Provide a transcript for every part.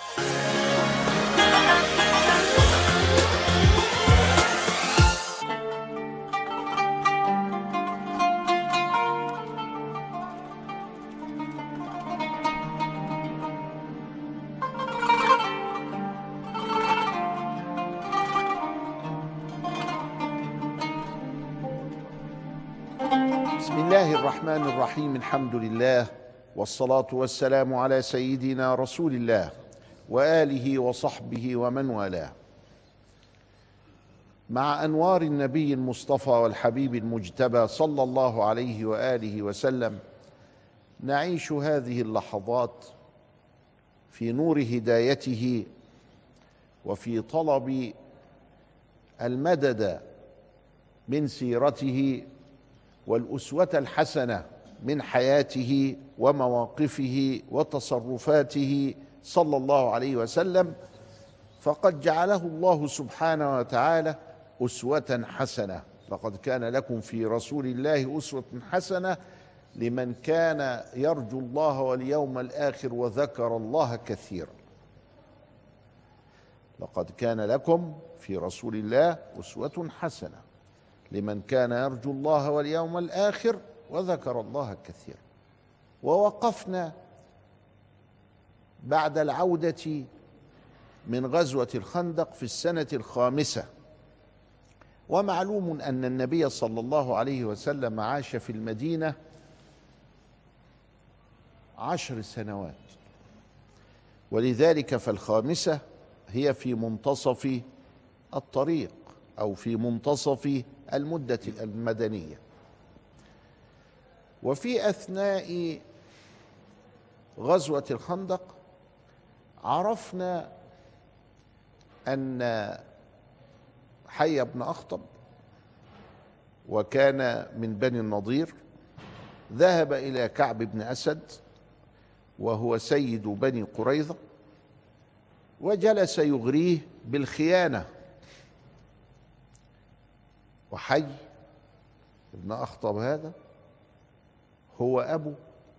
بسم الله الرحمن الرحيم الحمد لله والصلاة والسلام على سيدنا رسول الله. وآله وصحبه ومن والاه. مع أنوار النبي المصطفى والحبيب المجتبى صلى الله عليه وآله وسلم نعيش هذه اللحظات في نور هدايته وفي طلب المدد من سيرته والأسوة الحسنة من حياته ومواقفه وتصرفاته صلى الله عليه وسلم فقد جعله الله سبحانه وتعالى أسوة حسنة. لقد كان لكم في رسول الله أسوة حسنة لمن كان يرجو الله واليوم الآخر وذكر الله كثيرا. لقد كان لكم في رسول الله أسوة حسنة لمن كان يرجو الله واليوم الآخر وذكر الله كثيرا. ووقفنا بعد العودة من غزوة الخندق في السنة الخامسة. ومعلوم أن النبي صلى الله عليه وسلم عاش في المدينة عشر سنوات. ولذلك فالخامسة هي في منتصف الطريق أو في منتصف المدة المدنية. وفي أثناء غزوة الخندق عرفنا أن حي بن أخطب وكان من بني النضير ذهب إلى كعب بن أسد وهو سيد بني قريظة وجلس يغريه بالخيانة. وحي ابن أخطب هذا هو أبو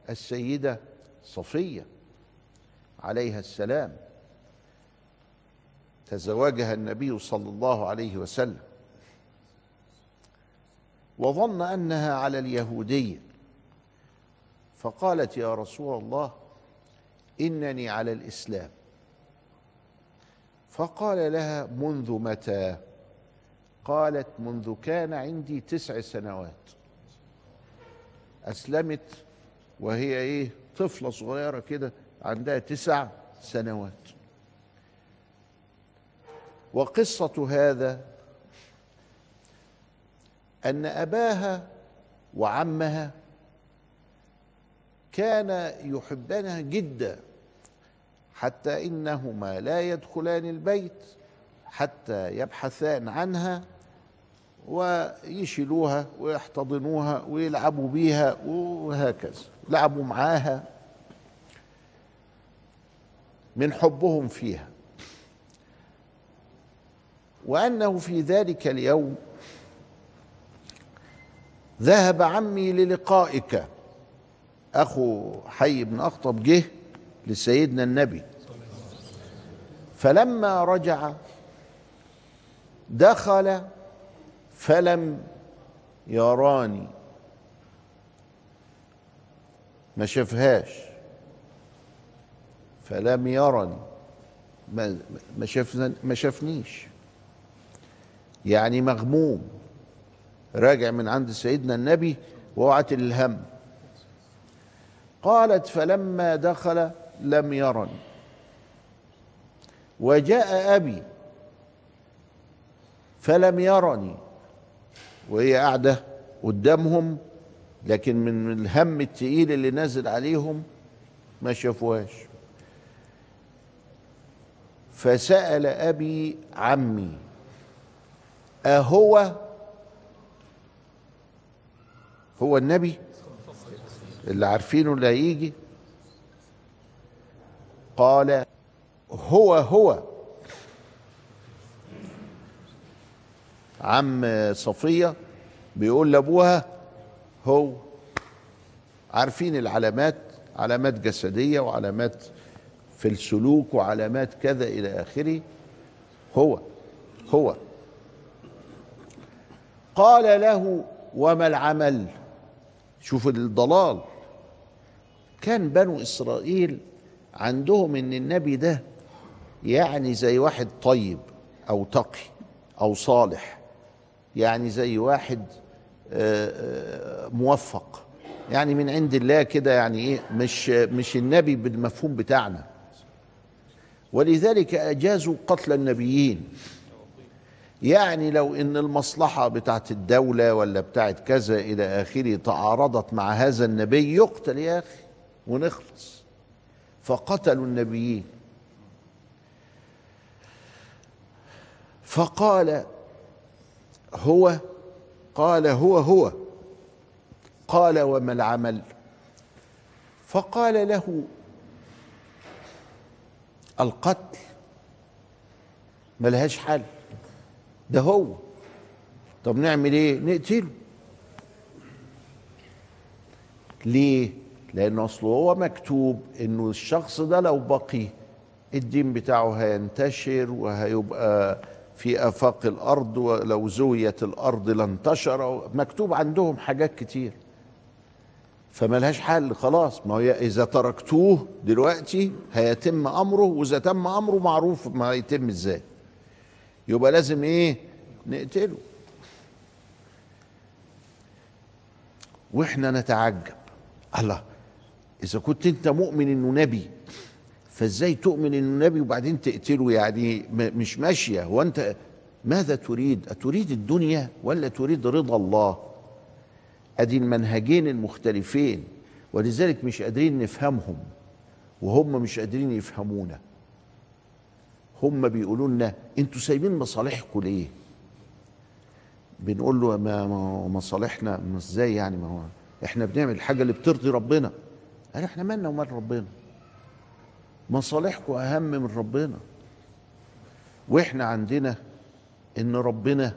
السيدة صفية. عليها السلام تزوجها النبي صلى الله عليه وسلم وظن أنها على اليهودية فقالت يا رسول الله إنني على الإسلام. فقال لها منذ متى؟ قالت منذ كان عندي تسع سنوات. أسلمت وهي إيه؟ طفلة صغيرة كده عندها تسع سنوات. وقصة هذا أن أباها وعمها كان يحبانها جدا حتى إنهما لا يدخلان البيت حتى يبحثان عنها ويشيلوها ويحتضنوها ويلعبوا بيها وهكذا لعبوا معاها. من حبهم فيها. وأنه في ذلك اليوم ذهب عمي للقائك أخو حي بن أخطب جه لسيدنا النبي. فلما رجع دخل فلم يراني. ما شافهاش. فلم يرني. ما ما ما شافنيش يعني مغموم. راجع من عند سيدنا النبي ووعت الهم. قالت فلما دخل لم يرني. وجاء أبي فلم يرني. وهي قاعدة قدامهم لكن من الهم التقيل اللي نازل عليهم ما شافوهاش. فسأل أبي عمي أهو هو النبي اللي عارفينه اللي هيجي؟ قال هو هو. عم صفية بيقول لأبوها هو. عارفين العلامات؟ علامات جسدية وعلامات في السلوك وعلامات كذا إلى آخره هو هو. قال له وما العمل؟ شوف الضلال. كان بنو إسرائيل عندهم إن النبي ده يعني زي واحد طيب أو تقي أو صالح يعني زي واحد آه، آه، موفق. يعني من عند الله كده يعني إيه مش مش النبي بالمفهوم بتاعنا. ولذلك أجازوا قتل النبيين. يعني لو إن المصلحة بتاعت الدولة ولا بتاعت كذا إلى آخره تعارضت مع هذا النبي يقتل يا أخي ونخلص. فقتلوا النبيين. فقال هو قال هو هو. قال وما العمل؟ فقال له القتل ملهاش حل. ده هو. طب نعمل إيه؟ نقتله. ليه؟ لأن أصله هو مكتوب إنه الشخص ده لو بقي الدين بتاعه هينتشر وهيبقى في آفاق الأرض ولو زويت الأرض لانتشر. مكتوب عندهم حاجات كتير. فملهاش حل خلاص. ما هي إذا تركتوه دلوقتي هيتم أمره وإذا تم أمره معروف ما يتم إزاي. يبقى لازم إيه؟ نقتله. وإحنا نتعجب. الله إذا كنت أنت مؤمن إنه نبي فإزاي تؤمن إنه نبي وبعدين تقتله؟ يعني مش ماشية. هو أنت ماذا تريد؟ أتريد الدنيا ولا تريد رضا الله؟ أدي المنهجين المختلفين ولذلك مش قادرين نفهمهم وهم مش قادرين يفهمونا. هم بيقولوا لنا أنتوا سايبين مصالحكم ليه؟ بنقول له ما مصالحنا إزاي يعني؟ ما هو إحنا بنعمل الحاجة اللي بترضي ربنا. قال إحنا مالنا ومال ربنا؟ مصالحكم أهم من ربنا. وإحنا عندنا إن ربنا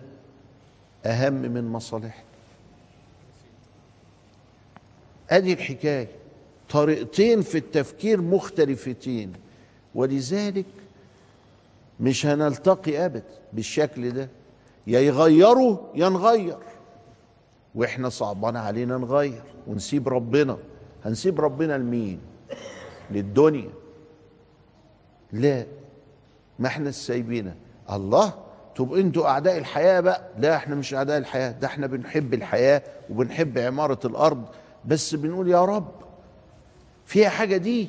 أهم من مصالحنا. أدي الحكاية. طريقتين في التفكير مختلفتين. ولذلك مش هنلتقي ابدا بالشكل ده. يا يغيروا يا نغير. وإحنا صعبان علينا نغير. ونسيب ربنا. هنسيب ربنا لمين؟ للدنيا. لا. ما إحنا سايبينها. الله طب أنتوا أعداء الحياة بقى. لا إحنا مش أعداء الحياة. ده إحنا بنحب الحياة وبنحب عمارة الأرض. بس بنقول يا رب فيها حاجة دي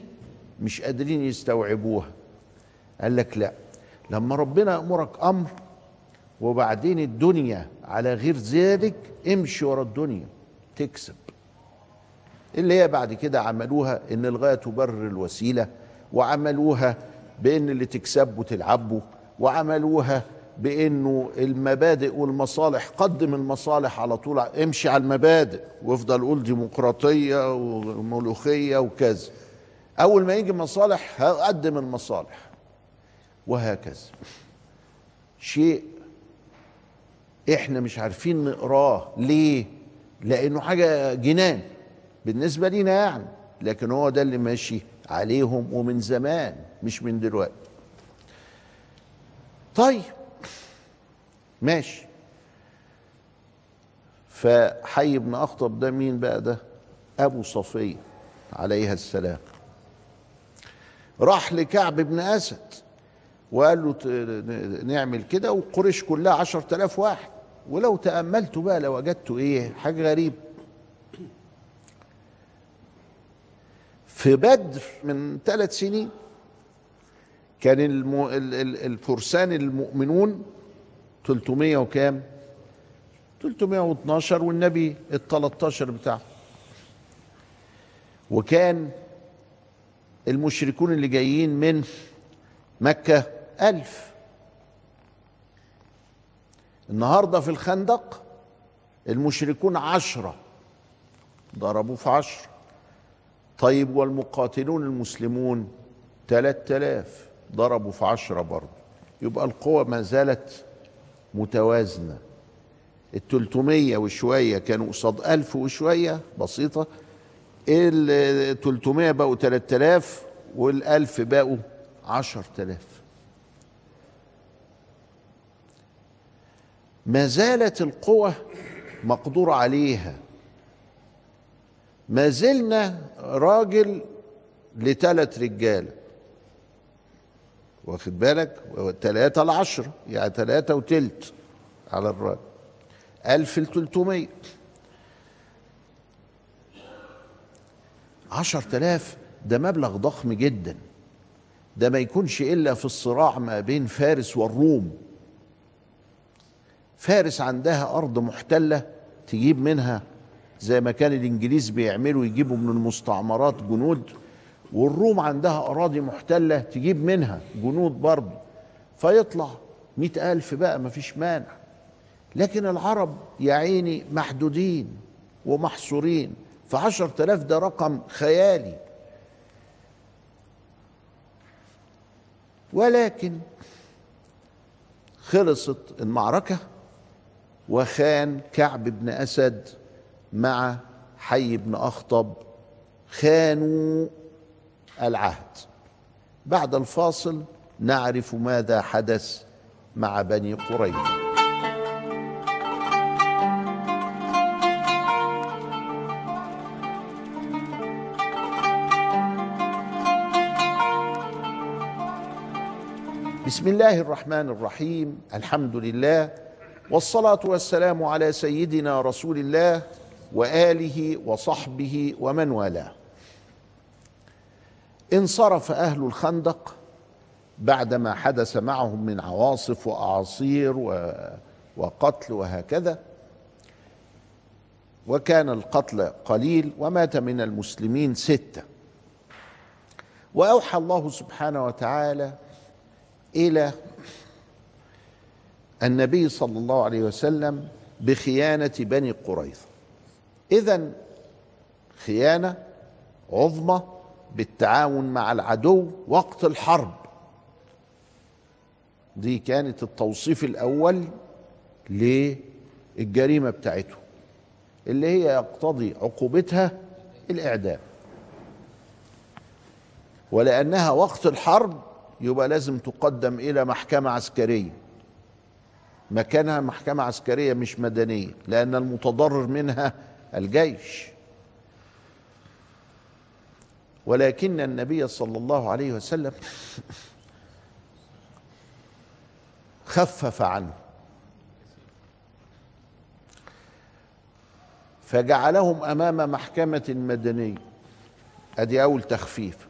مش قادرين يستوعبوها. قال لك لا لما ربنا يأمرك أمر وبعدين الدنيا على غير ذلك امشي ورا الدنيا تكسب. اللي هي بعد كده عملوها إن الغاية تبرر الوسيلة وعملوها بإن اللي تكسبه تلعبه وعملوها بانه المبادئ والمصالح قدم المصالح على طول امشي على المبادئ وافضل قول ديمقراطية وملوخية وكذا. أول ما يجي مصالح هقدم المصالح وهكذا. شيء إحنا مش عارفين نقراه. ليه؟ لأنه حاجة جنان بالنسبة لينا يعني. لكن هو ده اللي ماشي عليهم ومن زمان مش من دلوقتي. طيب. ماشي. فحي بن أخطب ده مين بقى ده؟ أبو صفيه عليها السلام. راح لكعب بن أسد وقال له نعمل كده وقريش كلها عشرة آلاف واحد. ولو تأملتوا بقى لو وجدتوا إيه؟ حاجة غريبة. في بدر من ثلاث سنين كان الفرسان المؤمنون 300 وكام؟ 312 والنبي ال 13 بتاعه. وكان المشركون اللي جايين من مكة ألف. النهاردة في الخندق المشركون عشرة. ضربوا في عشرة. طيب والمقاتلون المسلمون ثلاثة آلاف ضربوا في عشرة برضه. يبقى القوة ما زالت متوازنة. التلتمية وشوية كانوا قصاد ألف وشوية بسيطة. ال 300 بقوا 3000 والألف بقوا عشر تلاف. ما زالت القوة مقدور عليها. ما زلنا راجل لثلاث رجاله واخد بالك؟ ثلاثة لعشرة يعني ثلاثة وتلت على الراجل ألف لتلتمية. عشر تلاف ده مبلغ ضخم جدا. ده ما يكونش إلا في الصراع ما بين فارس والروم. فارس عندها أرض محتلة تجيب منها زي ما كان الإنجليز بيعملوا يجيبوا من المستعمرات جنود. والروم عندها أراضي محتلة تجيب منها جنود برضه فيطلع مئة ألف بقى ما فيش مانع. لكن العرب يا عيني محدودين ومحصورين فعشر تلاف ده رقم خيالي. ولكن خلصت المعركة وخان كعب بن أسد مع حي بن أخطب خانوا العهد. بعد الفاصل نعرف ماذا حدث مع بني قريظة. بسم الله الرحمن الرحيم. الحمد لله والصلاة والسلام على سيدنا رسول الله وآله وصحبه ومن والاه. انصرف أهل الخندق بعدما حدث معهم من عواصف وأعاصير وقتل وهكذا. وكان القتل قليل ومات من المسلمين ستة. وأوحى الله سبحانه وتعالى إلى النبي صلى الله عليه وسلم بخيانة بني قريظة. اذا خيانة عظمى بالتعاون مع العدو وقت الحرب. دي كانت التوصيف الأول للجريمة بتاعته اللي هي يقتضي عقوبتها الإعدام. ولأنها وقت الحرب يبقى لازم تقدم إلى محكمة عسكرية. مكانها محكمة عسكرية مش مدنية لأن المتضرر منها الجيش. ولكن النبي صلى الله عليه وسلم خفف عنه. فجعلهم أمام محكمة مدنية. أدي أول تخفيف.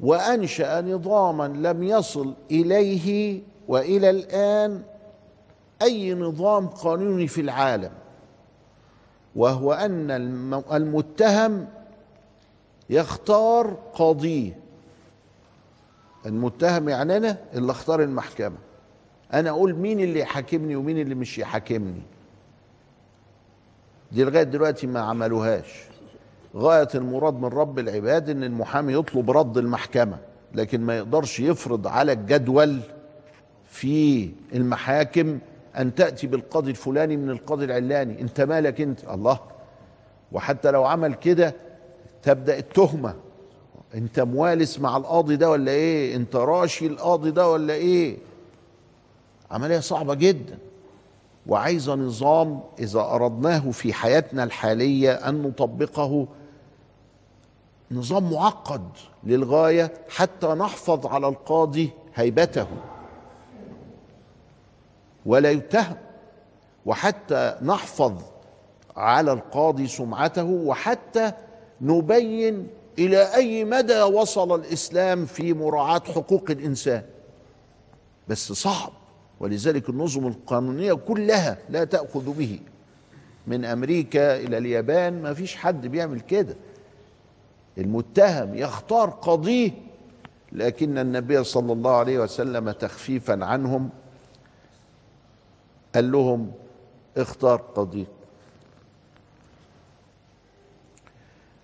وأنشأ نظاما لم يصل إليه وإلى الآن أي نظام قانوني في العالم. وهو أن المتهم يختار قاضيه. المتهم يعني أنا اللي أختار المحكمة. أنا أقول مين اللي يحاكمني ومين اللي مش يحاكمني. دي لغاية دلوقتي ما عملوهاش. غاية المراد من رب العباد إن المحامي يطلب رد المحكمة لكن ما يقدرش يفرض على الجدول في المحاكم أن تأتي بالقاضي الفلاني من القاضي العلاني. أنت مالك أنت؟ الله. وحتى لو عمل كده تبدأ التهمة. أنت موالس مع القاضي ده ولا إيه؟ أنت راشي القاضي ده ولا إيه؟ عملية صعبة جدا. وعايزة نظام إذا أردناه في حياتنا الحالية أن نطبقه نظام معقد للغاية حتى نحفظ على القاضي هيبته. ولا يتهم. وحتى نحفظ على القاضي سمعته وحتى نبين إلى أي مدى وصل الإسلام في مراعاة حقوق الإنسان. بس صعب. ولذلك النظم القانونية كلها لا تأخذ به. من أمريكا إلى اليابان ما فيش حد بيعمل كده. المتهم يختار قاضيه لكن النبي صلى الله عليه وسلم تخفيفا عنهم قال لهم اختار قاضيك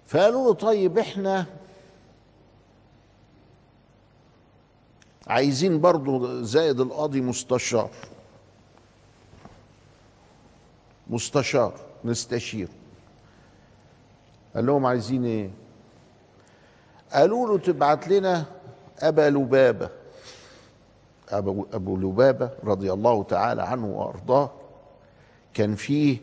فقالوا له طيب إحنا عايزين برضو زائد القاضي مستشار. مستشار نستشير. قال لهم عايزين إيه؟ قالوا له تبعت لنا أبا لبابة. أبو أبو لبابة رضي الله تعالى عنه وأرضاه كان فيه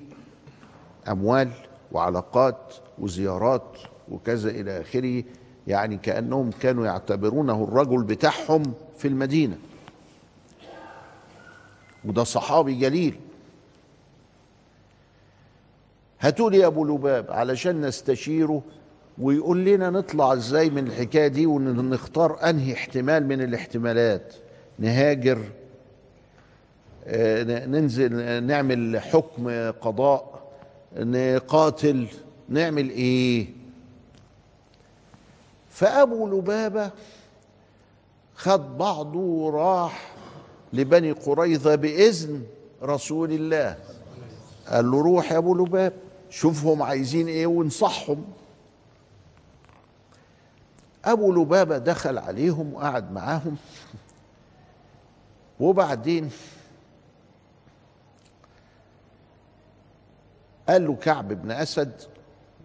أموال وعلاقات وزيارات وكذا إلى آخره يعني كأنهم كانوا يعتبرونه الرجل بتاعهم في المدينة. وده صحابي جليل. هاتوا لي أبو لباب علشان نستشيره ويقول لنا نطلع إزاي من الحكاية دي ونختار أنهي احتمال من الاحتمالات. نهاجر آه، ننزل نعمل حكم قضاء نقاتل نعمل إيه؟ فأبو لبابة خد بعضه وراح لبني قريظة بإذن رسول الله. قال له روح يا أبو لباب شوفهم عايزين إيه وانصحهم. أبو لبابة دخل عليهم وقعد معاهم. وبعدين قال له كعب بن أسد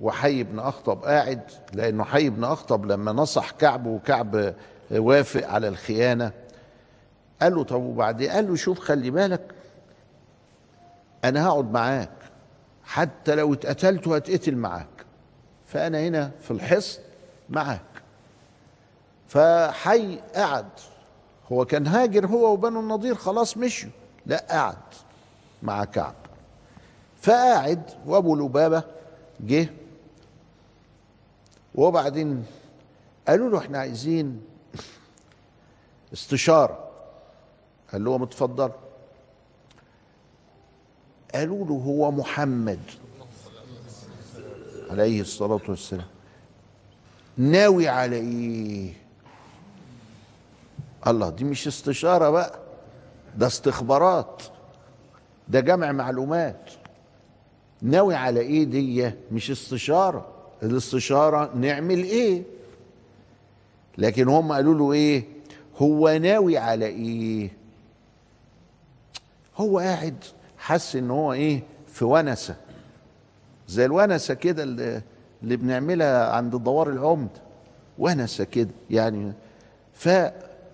وحي بن أخطب قاعد لأنه حي بن أخطب لما نصح كعب وكعب وافق على الخيانة قال له طب وبعدين؟ قال له شوف خلي بالك أنا هقعد معاك حتى لو اتقتلت هتقتل معاك فأنا هنا في الحصن معاك. فحي قعد هو كان هاجر هو وبنو النضير خلاص مشوا لا قعد مع كعب. فقاعد وابو لبابة جه وبعدين قالوا له إحنا عايزين استشارة. قال لهم اتفضل قالوا له هو محمد. عليه الصلاة والسلام. ناوي على إيه الله دي مش استشارة بقى ده استخبارات ده جمع معلومات. ناوي على إيه دي؟ مش استشارة. الاستشارة نعمل إيه؟ لكن هم قالوا له إيه؟ هو ناوي على إيه؟ هو قاعد حس إن هو إيه؟ في ونسة. زي الونسة كده اللي, بنعملها عند دوار العمد. ونسة كده يعني.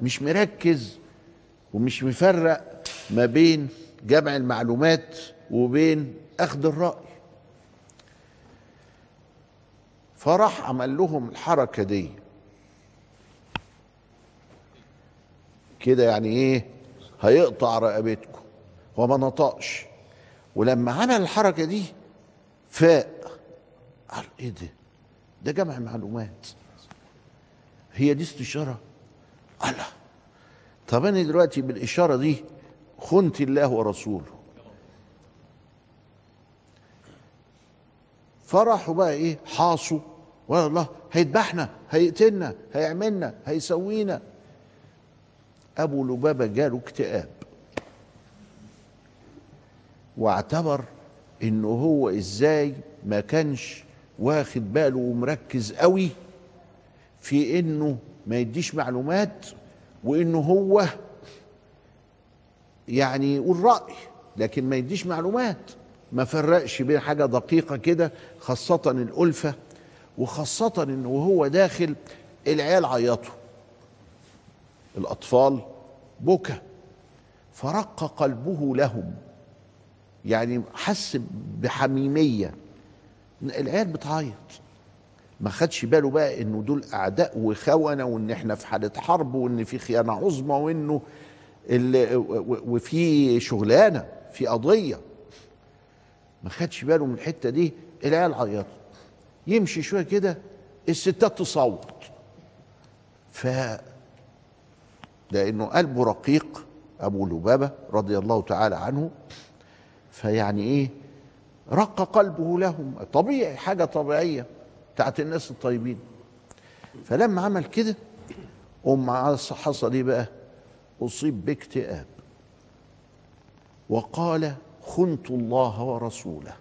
فمش مركز ومش مفرق ما بين جمع المعلومات وبين أخذ الرأي. فراح عمل لهم الحركة دي. كده يعني إيه؟ هيقطع رقبتكم هو ما نطقش. ولما عمل الحركة دي فاق. قال إيه ده؟ ده جمع معلومات. هي دي استشارة. الله. طب أنا دلوقتي بالإشارة دي خنت الله ورسوله. فرحوا بقى إيه؟ حاصوا. والله هيذبحنا هيقتلنا هيعملنا هيسوينا. أبو لبابة جاله اكتئاب. واعتبر إنه هو إزاي ما كانش واخد باله ومركز قوي في إنه ما يديش معلومات وانه هو يعني يقول رأي لكن ما يديش معلومات. ما فرقش بين حاجة دقيقة كده خاصة الألفة وخاصة انه وهو داخل العيال عيطوا. الأطفال بكى. فرق قلبه لهم. يعني حس بحميمية. العيال بتعيط. ما خدش باله بقى إنه دول أعداء وخونه وإن إحنا في حالة حرب وإن في خيانة عظمى وإنه وفي شغلانة في قضية. ما خدش باله من الحتة دي العيال عيطوا يمشي شوية كده الستات تصوت. ف لأنه قلبه رقيق أبو لبابة رضي الله تعالى عنه. فيعني إيه؟ رق قلبه لهم. طبيعي حاجة طبيعية. بتاعت الناس الطيبين. فلما عمل كده ام حصل إيه بقى؟ أصيب باكتئاب. وقال خنت الله ورسوله.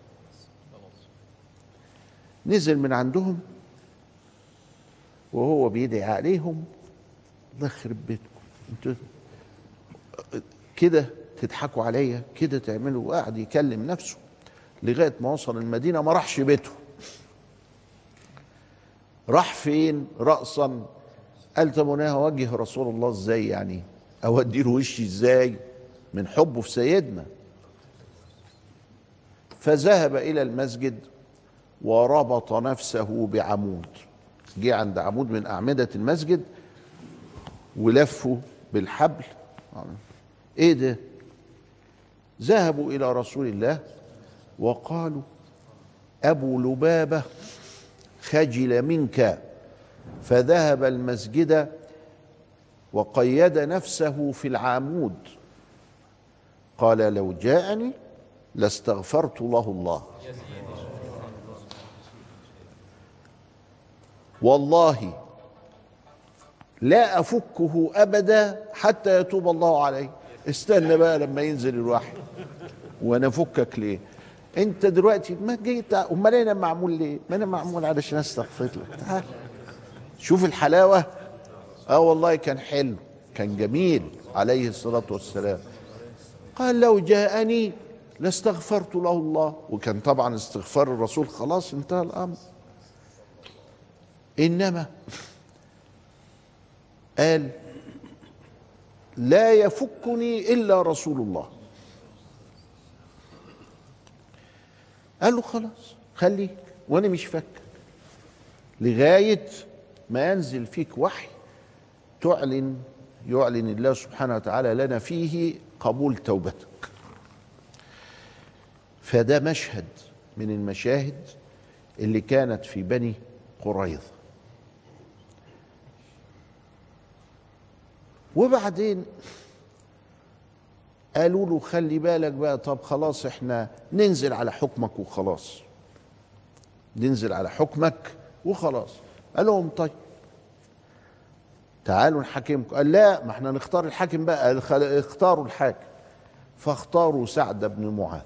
نزل من عندهم وهو بيدعي عليهم الله بيتكم. أنتوا كده تضحكوا عليا كده تعملوا وقعد يكلم نفسه لغاية ما وصل المدينة ما راحش بيته. راح فين؟ رأسا قال طب أنا هواجه رسول الله إزاي يعني؟ أودي له وشي إزاي؟ من حبه في سيدنا. فذهب إلى المسجد وربط نفسه بعمود. جه عند عمود من أعمدة المسجد ولفه بالحبل. إيه ده؟ ذهبوا إلى رسول الله وقالوا أبو لبابة خجل منك. فذهب المسجد وقيد نفسه في العمود. قال لو جاءني لاستغفرت له الله. والله لا أفكه أبدا حتى يتوب الله عليه. استنى بقى لما ينزل الوحي. وأنا أفكك ليه؟ انت دلوقتي ما جيت أمال أنا معمول ليه؟ ما أنا معمول علشان أستغفر لك. تعال. شوف الحلاوة. آه والله كان حلو. كان جميل. عليه الصلاة والسلام. قال لو جاءني لاستغفرت له الله. وكان طبعا استغفار الرسول خلاص انتهى الأمر. إنما قال لا يفكني إلا رسول الله. قال له خلاص خليك وأنا مش فك لغاية ما ينزل فيك وحي تعلن يعلن الله سبحانه وتعالى لنا فيه قبول توبتك. فده مشهد من المشاهد اللي كانت في بني قريظة. وبعدين قالوا له خلي بالك بقى طب خلاص إحنا ننزل على حكمك وخلاص. ننزل على حكمك وخلاص. قال لهم طيب. تعالوا نحاكمكم. قال لا ما إحنا نختار الحاكم بقى اختاروا الحاكم. فاختاروا سعد بن معاذ.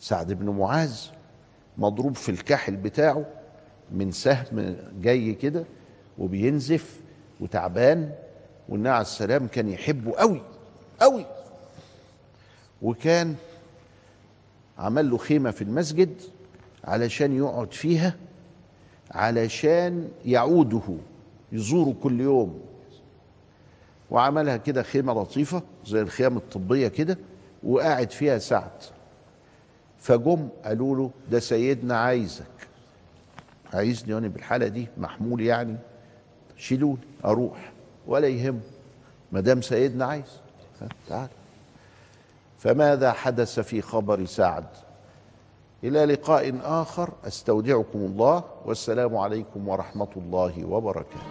سعد بن معاذ مضروب في الكاحل بتاعه من سهم جاي كده وبينزف وتعبان والنبي عليه السلام كان يحبه قوي. قوي. وكان عمل له خيمة في المسجد علشان يقعد فيها علشان يعوده يزوره كل يوم. وعملها كده خيمة لطيفة زي الخيام الطبية كده وقاعد فيها سعد فجم قالوا له ده سيدنا عايزك. عايزني وأنا بالحالة دي محمول يعني شيلوني أروح ولا يهم ما دام سيدنا عايز. تعال. فماذا حدث في خبر سعد؟ إلى لقاء آخر أستودعكم الله والسلام عليكم ورحمة الله وبركاته.